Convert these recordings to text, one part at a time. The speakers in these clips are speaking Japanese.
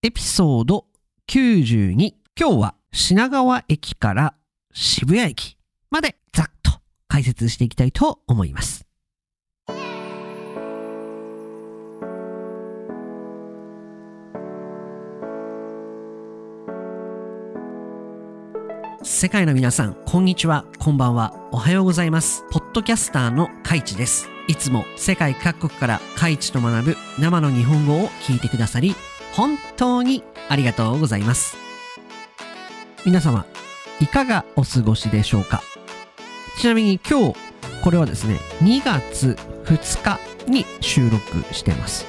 エピソード92。今日は品川駅から渋谷駅までざっと解説していきたいと思います。世界の皆さん、こんにちは、こんばんは、おはようございます。ポッドキャスターのカイチです。いつも世界各国からカイチと学ぶ生の日本語を聞いてくださり、本当にありがとうございます。皆様、いかがお過ごしでしょうか？ちなみに今日、これはですね、2月2日に収録してます。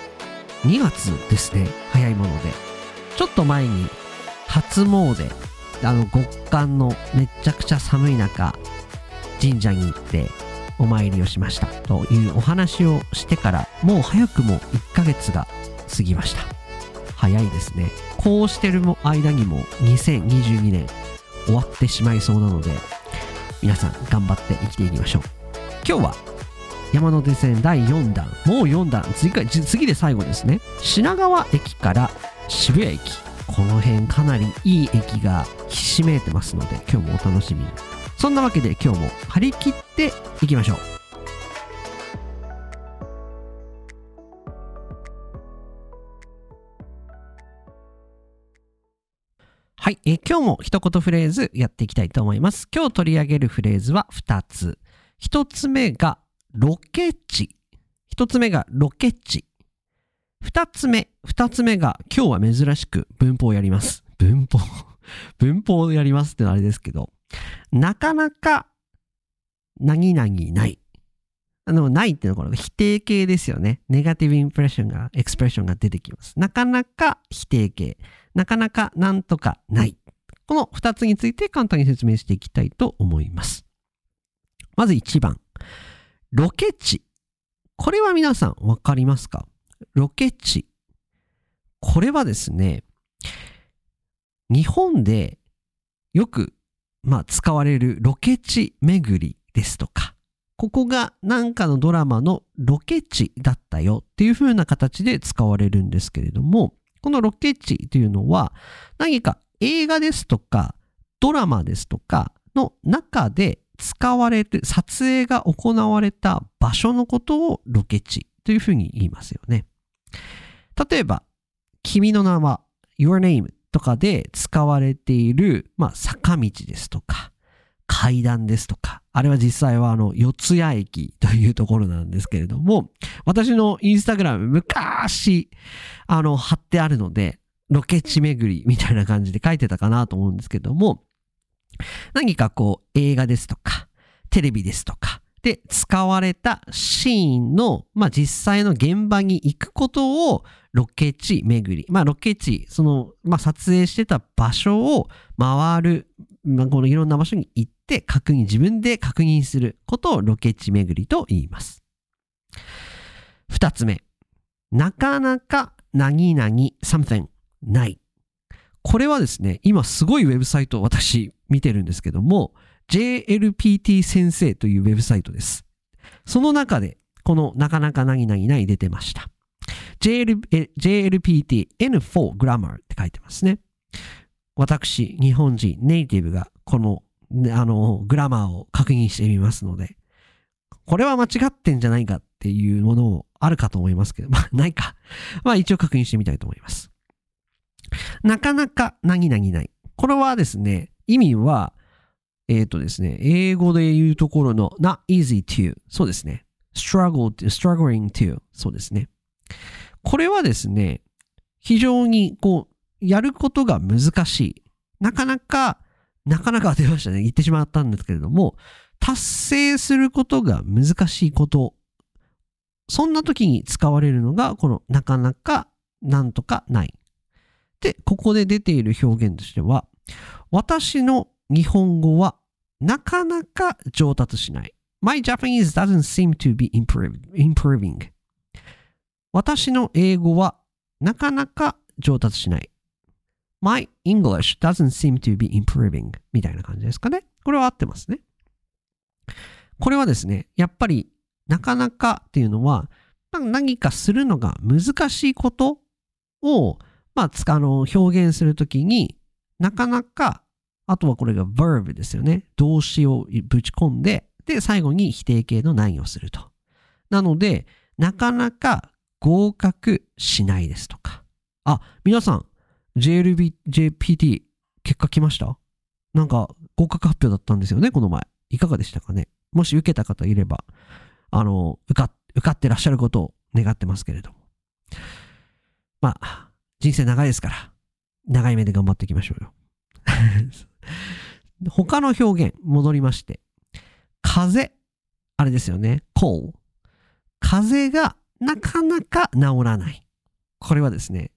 2月ですね、早いもので。ちょっと前に初詣、あの極寒のめちゃくちゃ寒い中神社に行ってお参りをしましたというお話をしてからもう早くも1ヶ月が過ぎました早いですね。こうしてる間にも2022年終わってしまいそうなので皆さん頑張って生きていきましょう。今日は山手線第4弾もう4弾次か次で最後ですね。品川駅から渋谷駅。この辺かなりいい駅がひしめいてますので今日もお楽しみに。そんなわけで今日も張り切っていきましょう。はい、えー今日も一言フレーズやっていきたいと思います。今日取り上げるフレーズは2つ。1つ目がロケ地。1つ目がロケ地。二つ目、二つ目が今日は珍しく文法をやります。文法。文法をやりますってのはあれですけど、なかなか何々ない。あの、ないっていうのはこれ否定形ですよね。ネガティブインプレッションが、エクスプレッションが出てきます。なかなか否定形。なかなかなんとかない。この二つについて簡単に説明していきたいと思います。まず一番。ロケ地。これは皆さんわかりますか？ロケ地。これはですね、日本でよく、まあ、使われるロケ地巡りですとか、ここが何かのドラマのロケ地だったよっていう風な形で使われるんですけれども、このロケ地というのは何か映画ですとかドラマですとかの中で使われて撮影が行われた場所のことをロケ地というふうに言いますよね。例えば、君の名は Your Name とかで使われている、まあ、坂道ですとか、階段ですとか、あれは実際はあの、四谷駅というところなんですけれども、私のインスタグラム昔、あの、貼ってあるので、ロケ地巡りみたいな感じで書いてたかなと思うんですけども、何かこう、映画ですとか、テレビですとか、で使われたシーンの、まあ、実際の現場に行くことをロケ地巡り。まあ、ロケ地、その、まあ、撮影してた場所を回る、まあ、このいろんな場所に行って確認、自分で確認することをロケ地巡りと言います。二つ目。なかなか何々 something ない。これはですね、今すごいウェブサイトを私見てるんですけども、JLPT 先生というウェブサイトです。その中で、このなかなか何々ない出てました。JL JLPT N4 Grammar って書いてますね。私、日本人、ネイティブがこの、あの、グラマーを確認してみますので、これは間違ってんじゃないかっていうものもあるかと思いますけど、まあ、ないか。まあ、一応確認してみたいと思います。なかなか何々ない。これはですね、意味は、えっ、とですね、英語で言うところの not easy to そうですね。struggle to, struggling to そうですね。これはですね、非常にこう、やることが難しい。なかなか、なかなか出ましたね。言ってしまったんですけれども、達成することが難しいこと。そんな時に使われるのが、このなかなか、なんとかない。で、ここで出ている表現としては、私の日本語はなかなか上達しない。My Japanese doesn't seem to be improving. 私の英語はなかなか上達しない。My English doesn't seem to be improving. みたいな感じですかね。これは合ってますね。これはですね、やっぱりなかなかっていうのは、何かするのが難しいことを、まあ、つあの、表現するときになかなか、あとはこれが verb ですよね。動詞をぶち込んで、で、最後に否定形のないをすると。なので、なかなか合格しないですとか。あ、皆さん、JLB、JPT 結果来ました？なんか合格発表だったんですよね、この前。いかがでしたかね？もし受けた方いれば、あの、受か、受かってらっしゃることを願ってますけれども。まあ、人生長いですから、長い目で頑張っていきましょうよ。他の表現、戻りまして。風。あれですよね。cold。風がなかなか治らない。これはですね、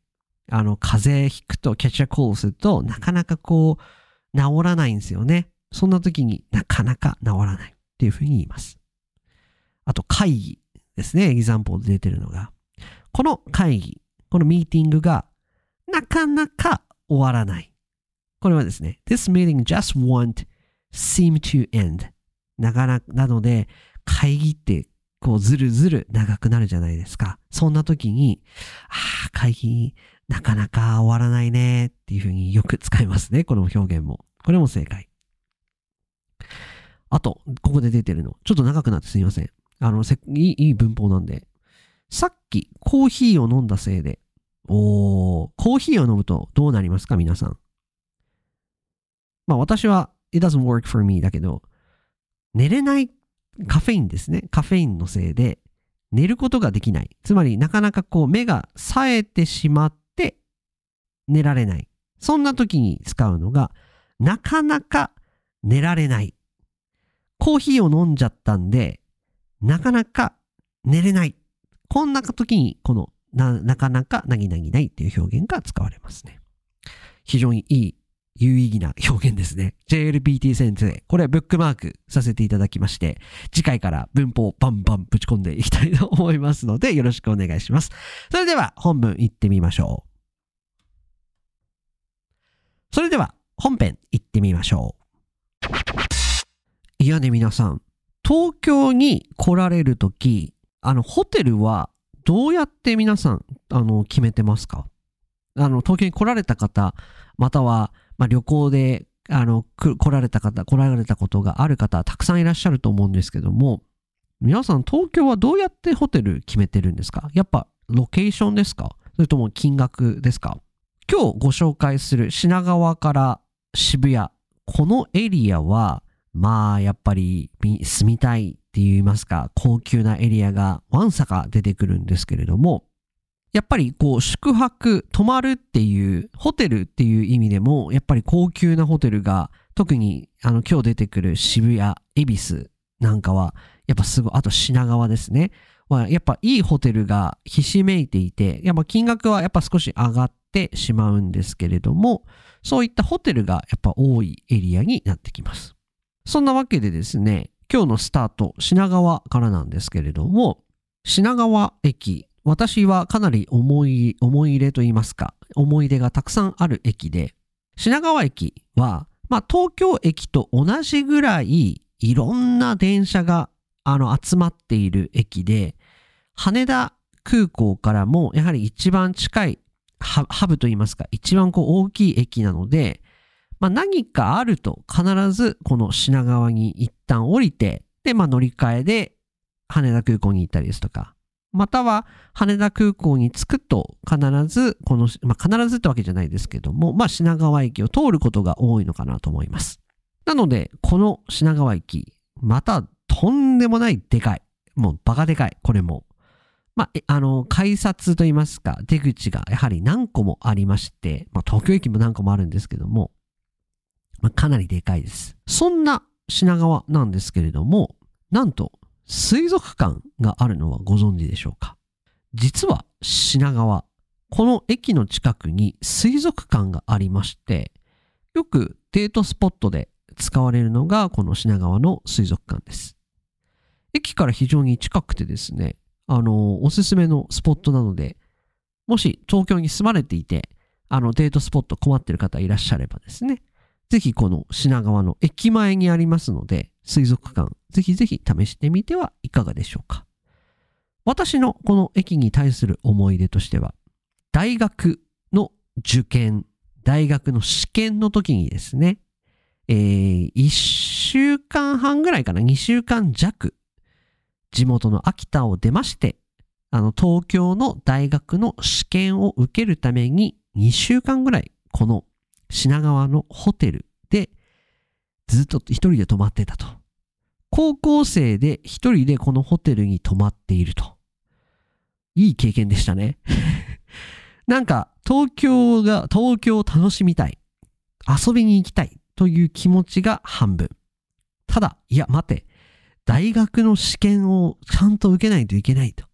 あの、風邪ひくと、キャッチャーコールすると、なかなかこう、治らないんですよね。そんな時になかなか治らないっていうふうに言います。あと、会議ですね。エグザンポーで出てるのが。この会議、このミーティングがなかなか終わらない。これはですね、This meeting just won't seem to end. なかなか、なので、会議ってこうずるずる長くなるじゃないですか。そんな時に、ああ、会議なかなか終わらないねっていうふうによく使いますね。この表現も。これも正解。あと、ここで出てるの。ちょっと長くなってすみません。あの、せいいい文法なんで。さっきコーヒーを飲んだせいで、おー、コーヒーを飲むとどうなりますか？皆さん。まあ私は、it doesn't work for me だけど、寝れないカフェインですね。カフェインのせいで、寝ることができない。つまり、なかなかこう、目が冴えてしまって寝られない。そんな時に使うのが、なかなか寝られない。コーヒーを飲んじゃったんで、なかなか寝れない。こんな時に、このな、なかなかなぎなぎないっていう表現が使われますね。非常にいい有意義な表現ですね。JLPT 先生。これブックマークさせていただきまして、次回から文法バンバンぶち込んでいきたいと思いますので、よろしくお願いします。それでは本文行ってみましょう。それでは本編行ってみましょう。いやね、皆さん。東京に来られるとき、あの、ホテルはどうやって皆さん、あの、決めてますか？あの、東京に来られた方、または、まあ、旅行で、あの、来られた方、来られたことがある方、たくさんいらっしゃると思うんですけども、皆さん、東京はどうやってホテル決めてるんですか？やっぱ、ロケーションですか？それとも金額ですか？今日ご紹介する品川から渋谷、このエリアは、まあ、やっぱり住みたいって言いますか、高級なエリアがわんさか出てくるんですけれども、やっぱりこう宿泊、泊まるっていう、ホテルっていう意味でも、やっぱり高級なホテルが、特にあの今日出てくる渋谷、恵比寿なんかは、やっぱすごい、あと品川ですね。はやっぱいいホテルがひしめいていて、やっぱ金額はやっぱ少し上がってしまうんですけれども、そういったホテルがやっぱ多いエリアになってきます。そんなわけでですね、今日のスタート、品川からなんですけれども、品川駅私はかなり思い、思い入れと言いますか、思い出がたくさんある駅で、品川駅は、まあ、東京駅と同じぐらい、いろんな電車が、あの、集まっている駅で、羽田空港からも、やはり一番近いハブと言いますか、一番こう大きい駅なので、まあ、何かあると必ずこの品川に一旦降りて、で、まあ、乗り換えで羽田空港に行ったりですとか、または羽田空港に着くと必ずこの、まあ、必ずってわけじゃないですけども、まあ、品川駅を通ることが多いのかなと思います。なので、この品川駅、またとんでもないでかい。もうバカでかい。これも。まあ、あの、改札といいますか、出口がやはり何個もありまして、まあ、東京駅も何個もあるんですけども、まあ、かなりでかいです。そんな品川なんですけれども、なんと水族館があるのはご存知でしょうか？実は品川、この駅の近くに水族館がありまして、よくデートスポットで使われるのがこの品川の水族館です。駅から非常に近くてですね、あの、おすすめのスポットなので、もし東京に住まれていて、あの、デートスポット困ってる方いらっしゃればですね、ぜひこの品川の駅前にありますので、水族館、ぜひぜひ試してみてはいかがでしょうか。私のこの駅に対する思い出としては、大学の受験、大学の試験の時にですね、えー、1週間半ぐらいかな、2週間弱、地元の秋田を出まして、あの、東京の大学の試験を受けるために2週間ぐらい、この品川のホテルでずっと一人で泊まってたと。高校生で一人でこのホテルに泊まっていると。いい経験でしたね。なんか、東京が、東京を楽しみたい。遊びに行きたいという気持ちが半分。ただ、いや、待て。大学の試験をちゃんと受けないといけないと。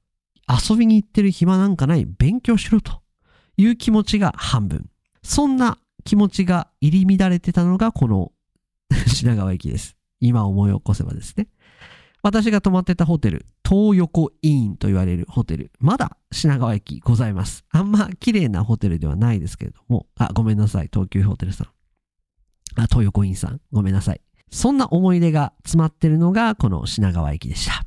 遊びに行ってる暇なんかない。勉強しろという気持ちが半分。そんな気持ちが入り乱れてたのがこの 品川駅です。今思い起こせばですね。私が泊まってたホテル、東横インと言われるホテル、まだ品川駅ございます。あんま綺麗なホテルではないですけれども、あ、ごめんなさい、東急ホテルさん。あ、東横インさん、ごめんなさい。そんな思い出が詰まってるのがこの品川駅でした。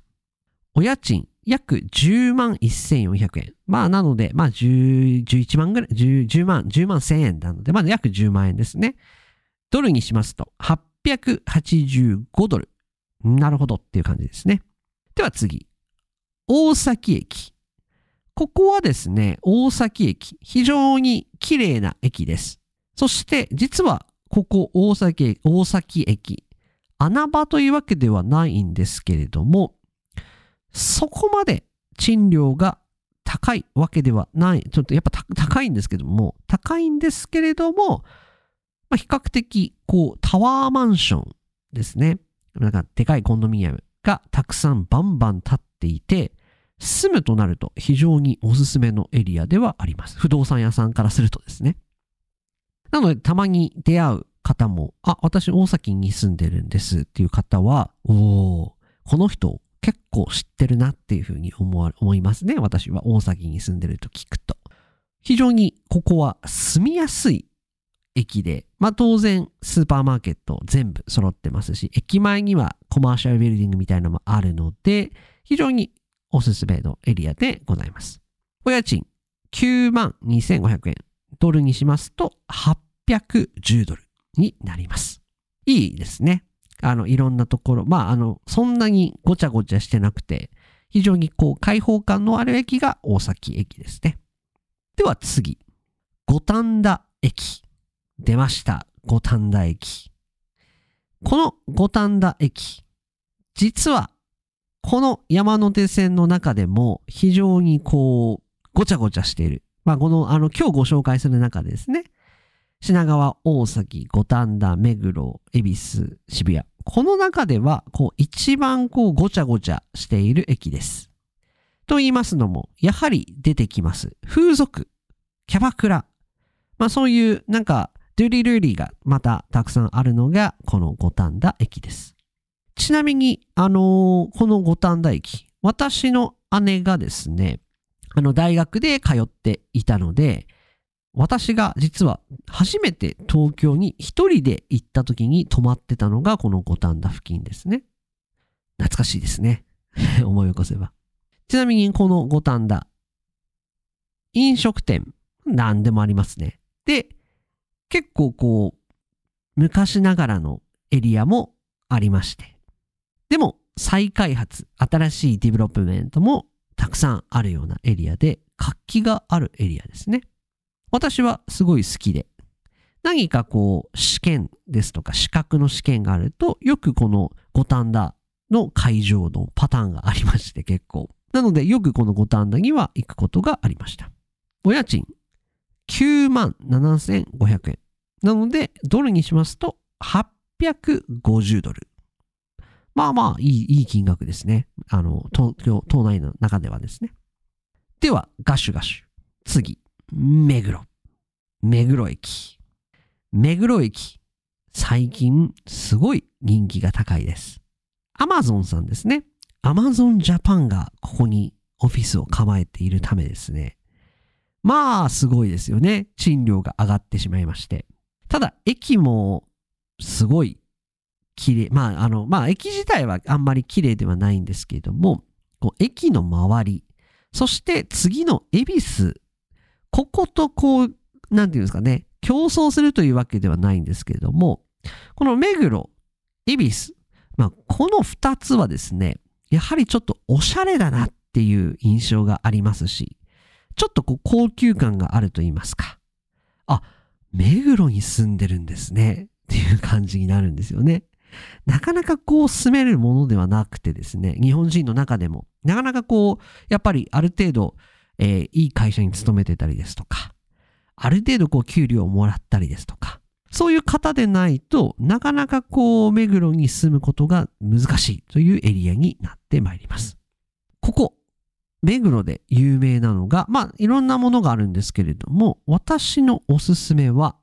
お家賃約10万1400円。まあなので、まあ10、11万ぐらい、10, 10万、10万1000円なので、まあ約10万円ですね。ドルにしますと885ドル。なるほどっていう感じですね。では次。大崎駅。ここはですね、大崎駅。非常に綺麗な駅です。そして実はここ大崎大崎駅、穴場というわけではないんですけれども、そこまで賃料が高いわけではない。ちょっとやっぱ高いんですけども、高いんですけれども、まあ、比較的、こう、タワーマンションですね。なんか、でかいコンドミニアムがたくさんバンバン立っていて、住むとなると非常におすすめのエリアではあります。不動産屋さんからするとですね。なので、たまに出会う方も、あ、私大崎に住んでるんですっていう方は、おおこの人結構知ってるなっていうふうに思わ思いますね。私は大崎に住んでると聞くと。非常にここは住みやすい駅で、まあ当然スーパーマーケット全部揃ってますし、駅前にはコマーシャルビルディングみたいなのもあるので、非常におすすめのエリアでございます。お家賃9万2500円。ドルにしますと810ドルになります。いいですね。あの、いろんなところ、まあ、あの、そんなにごちゃごちゃしてなくて、非常にこう、開放感のある駅が大崎駅ですね。では次、五反田駅。出ました。五反田駅。この五反田駅、実は、この山手線の中でも非常にこう、ごちゃごちゃしている。まあ、この、あの、今日ご紹介する中でですね、品川、大崎、五反田、目黒、恵比寿、渋谷。この中では、こう、一番こう、ごちゃごちゃしている駅です。と言いますのも、やはり出てきます。風俗、キャバクラ。まあそういう、なんか、ドゥリルーリーがまたたくさんあるのが、この五反田駅です。ちなみに、あのー、この五反田駅、私の姉がですね、あの、大学で通っていたので、私が実は初めて東京に一人で行った時に泊まってたのがこの五反田付近ですね。懐かしいですね。思い起こせば。ちなみにこの五反田、飲食店、何でもありますね。で、結構こう、昔ながらのエリアもありまして。でも、再開発、新しいディベロップメントもたくさんあるようなエリアで、活気があるエリアですね。私はすごい好きで、何かこう、試験ですとか資格の試験があると、よくこの五反田の会場のパターンがありまして結構。なので、よくこの五反田には行くことがありました。お家賃、9万7500円。なので、ドルにしますと、850ドル。まあまあ、いい、いい金額ですね。あの、東京、島内の中ではですね。では、ガシュガシュ。次。目黒。目黒駅。目黒駅。最近、すごい人気が高いです。アマゾンさんですね。アマゾンジャパンがここにオフィスを構えているためですね。まあ、すごいですよね。賃料が上がってしまいまして。ただ、駅も、すごい、綺麗。まあ、あの、まあ、駅自体はあんまり綺麗ではないんですけれども、こう駅の周り、そして次の恵比寿こことこう、なんていうんですかね、競争するというわけではないんですけれども、この目黒、恵比寿、まあ、この2つはですね、やはりちょっとおしゃれだなっていう印象がありますし、ちょっとこう高級感があると言いますか。あ、目黒に住んでるんですね。っていう感じになるんですよね。なかなかこう住めるものではなくてですね、日本人の中でも、なかなかこう、やっぱりある程度、えー、いい会社に勤めてたりですとか、ある程度こう給料をもらったりですとか、そういう方でないとなかなかこう目黒に住むことが難しいというエリアになってまいります。ここ、目黒で有名なのが、まあいろんなものがあるんですけれども、私のおすすめは、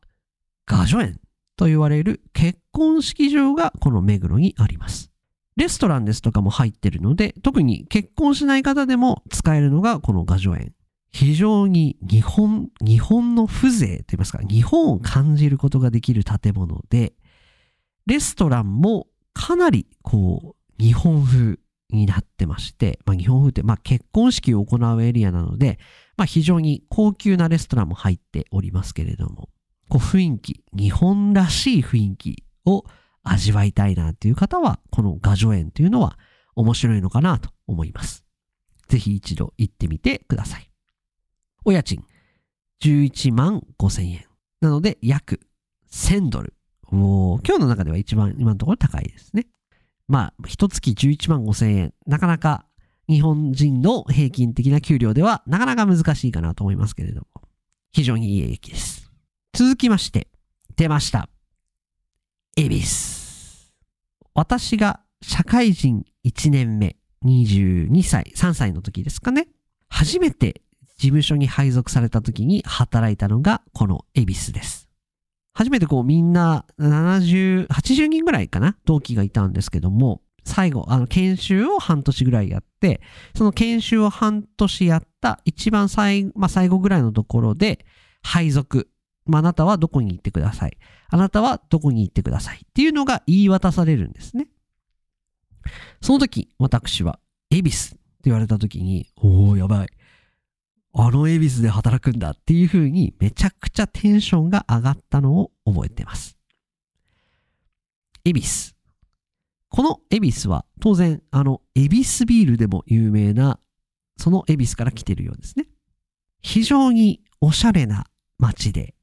ガジョ園と言われる結婚式場がこの目黒にあります。レストランですとかも入ってるので、特に結婚しない方でも使えるのがこの画ジョ園。非常に日本、日本の風情といいますか、日本を感じることができる建物で、レストランもかなりこう、日本風になってまして、まあ、日本風って、まあ、結婚式を行うエリアなので、まあ、非常に高級なレストランも入っておりますけれども、こう雰囲気、日本らしい雰囲気を味わいたいなっていう方は、この画助園というのは面白いのかなと思います。ぜひ一度行ってみてください。お家賃、11万5千円。なので、約1000ドル。お今日の中では一番今のところ高いですね。まあ、一月11万5千円。なかなか日本人の平均的な給料ではなかなか難しいかなと思いますけれども、非常にいい駅です。続きまして、出ました。恵比寿。私が社会人1年目、22歳、3歳の時ですかね。初めて事務所に配属された時に働いたのがこの恵比寿です。初めてこうみんな70、80人ぐらいかな同期がいたんですけども、最後、あの、研修を半年ぐらいやって、その研修を半年やった一番最,、まあ、最後ぐらいのところで配属まあ、なたはどこに行ってください。あなたはどこに行ってください。っていうのが言い渡されるんですね。その時、私は、恵比寿って言われた時に、おー、やばい。あの恵比寿で働くんだっていう風にめちゃくちゃテンションが上がったのを覚えてます。恵比寿。この恵比寿は当然、あの、恵比寿ビールでも有名な、その恵比寿から来てるようですね。非常におしゃれな街で、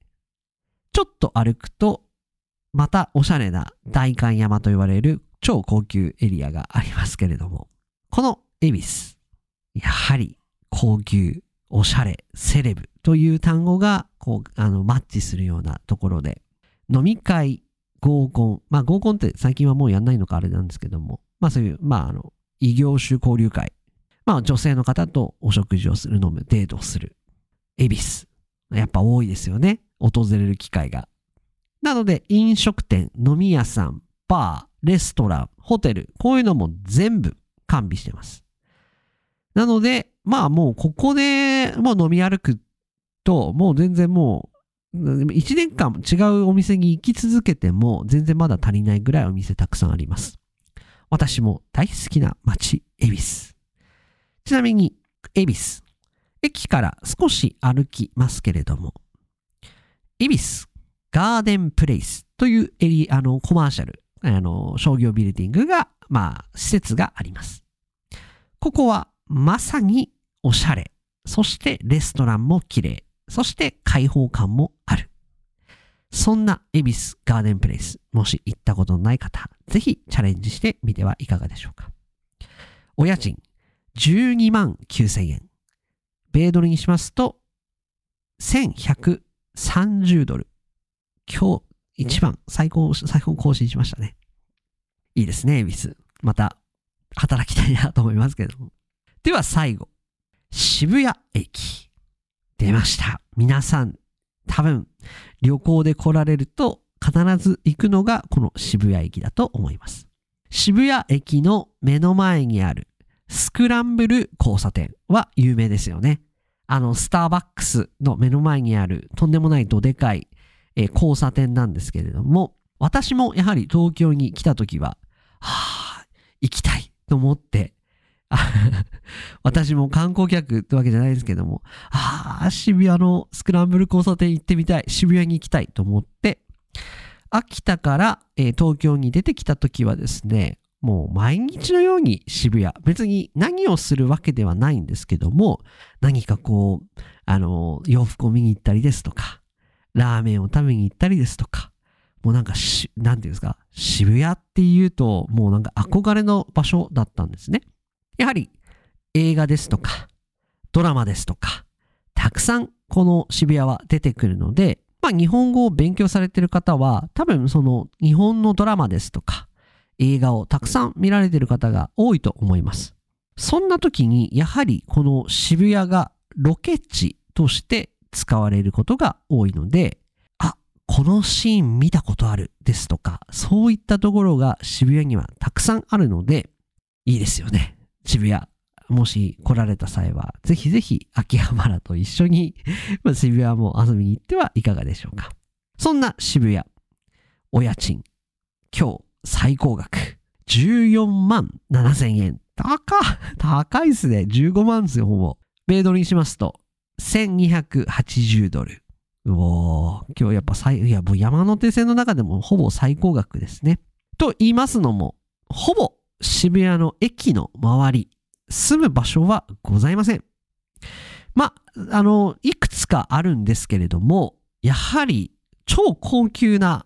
ちょっと歩くと、またおしゃれな代官山と言われる超高級エリアがありますけれども、この恵比寿、やはり高級、おしゃれ、セレブという単語がこうあのマッチするようなところで、飲み会、合コン、まあ合コンって最近はもうやんないのかあれなんですけども、まあそういう、まああの、異業種交流会、まあ女性の方とお食事をする、飲む、デートをする、恵比寿、やっぱ多いですよね。訪れる機会が。なので、飲食店、飲み屋さん、バー、レストラン、ホテル、こういうのも全部完備してます。なので、まあもうここでもう飲み歩くと、もう全然もう、1年間違うお店に行き続けても全然まだ足りないぐらいお店たくさんあります。私も大好きな街、恵比寿。ちなみに、恵比寿。駅から少し歩きますけれども、恵比寿ガーデンプレイスというエリあのコマーシャル、あの商業ビルディングが、まあ、施設があります。ここはまさにおしゃれ、そしてレストランも綺麗、そして開放感もある。そんな恵比寿ガーデンプレイス、もし行ったことのない方、ぜひチャレンジしてみてはいかがでしょうか。お家賃12万9000円。米ドルにしますと、1100 30ドル。今日一番最高、最高更新しましたね。いいですね、恵比寿。また働きたいなと思いますけども。では最後。渋谷駅。出ました。皆さん、多分、旅行で来られると必ず行くのがこの渋谷駅だと思います。渋谷駅の目の前にあるスクランブル交差点は有名ですよね。あの、スターバックスの目の前にあるとんでもないどでかい、えー、交差点なんですけれども、私もやはり東京に来た時は、はあ、行きたいと思って、私も観光客ってわけじゃないですけども、ああ、渋谷のスクランブル交差点行ってみたい、渋谷に行きたいと思って、秋田から、えー、東京に出てきた時はですね、もう毎日のように渋谷、別に何をするわけではないんですけども、何かこう、あの、洋服を見に行ったりですとか、ラーメンを食べに行ったりですとか、もうなんかし、なんていうんですか、渋谷っていうと、もうなんか憧れの場所だったんですね。やはり映画ですとか、ドラマですとか、たくさんこの渋谷は出てくるので、まあ日本語を勉強されてる方は、多分その日本のドラマですとか、映画をたくさん見られてる方が多いと思います。そんな時に、やはりこの渋谷がロケ地として使われることが多いので、あこのシーン見たことあるですとか、そういったところが渋谷にはたくさんあるので、いいですよね。渋谷。もし来られた際は、ぜひぜひ秋葉原と一緒に 渋谷も遊びに行ってはいかがでしょうか。そんな渋谷、お家賃、今日最高額、14万7千円。高高いっすね。15万ですよ、ほぼ。米ドルにしますと、1280ドル。うおー、今日やっぱ最、いや、もう山手線の中でもほぼ最高額ですね。と言いますのも、ほぼ渋谷の駅の周り、住む場所はございません。ま、あの、いくつかあるんですけれども、やはり超高級な、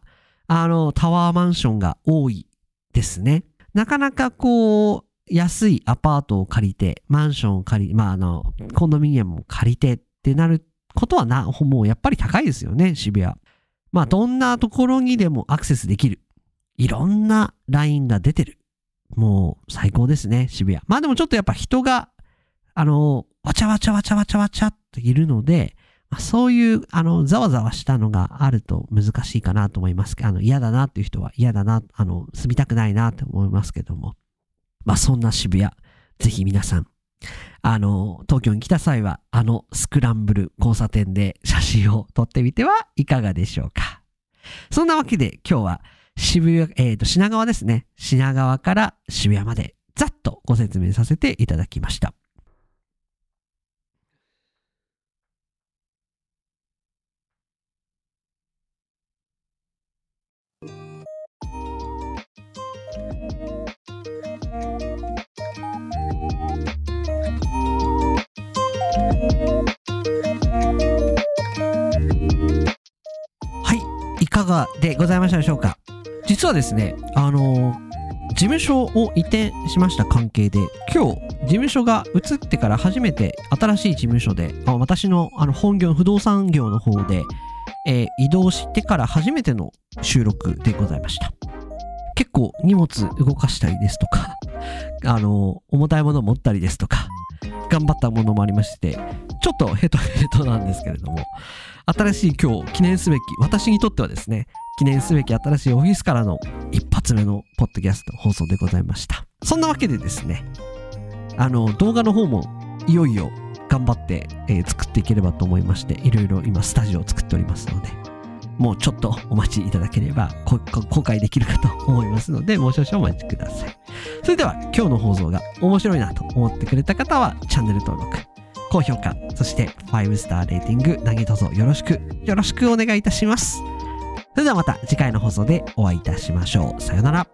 あの、タワーマンションが多いですね。なかなかこう、安いアパートを借りて、マンションを借り、まあ、あの、コンドミニアムを借りてってなることはな、もうやっぱり高いですよね、渋谷。まあ、どんなところにでもアクセスできる。いろんなラインが出てる。もう最高ですね、渋谷。まあでもちょっとやっぱ人が、あの、わちゃわちゃわちゃわちゃわちゃっているので、そういう、あの、ざわざわしたのがあると難しいかなと思いますあの、嫌だなっていう人は嫌だな、あの、住みたくないなって思いますけども。まあそんな渋谷、ぜひ皆さん、あの、東京に来た際は、あのスクランブル交差点で写真を撮ってみてはいかがでしょうか。そんなわけで今日は渋谷、えっ、ー、と、品川ですね。品川から渋谷までざっとご説明させていただきました。かがでございましたでしょうか？実はですね、あの事務所を移転しました関係で、今日、事務所が移ってから初めて新しい事務所で、あ私のあの本業、不動産業の方で、えー、移動してから初めての収録でございました。結構荷物動かしたりですとか、あの、重たいもの持ったりですとか、頑張ったものもありまして、ちょっとヘトヘトなんですけれども、新しい今日記念すべき、私にとってはですね、記念すべき新しいオフィスからの一発目のポッドキャスト放送でございました。そんなわけでですね、あの、動画の方もいよいよ頑張って、えー、作っていければと思いまして、いろいろ今スタジオを作っておりますので、もうちょっとお待ちいただければ公開できるかと思いますので、もう少々お待ちください。それでは今日の放送が面白いなと思ってくれた方はチャンネル登録、高評価、そして5スターレーティング何卒よろしく、よろしくお願いいたします。それではまた次回の放送でお会いいたしましょう。さよなら。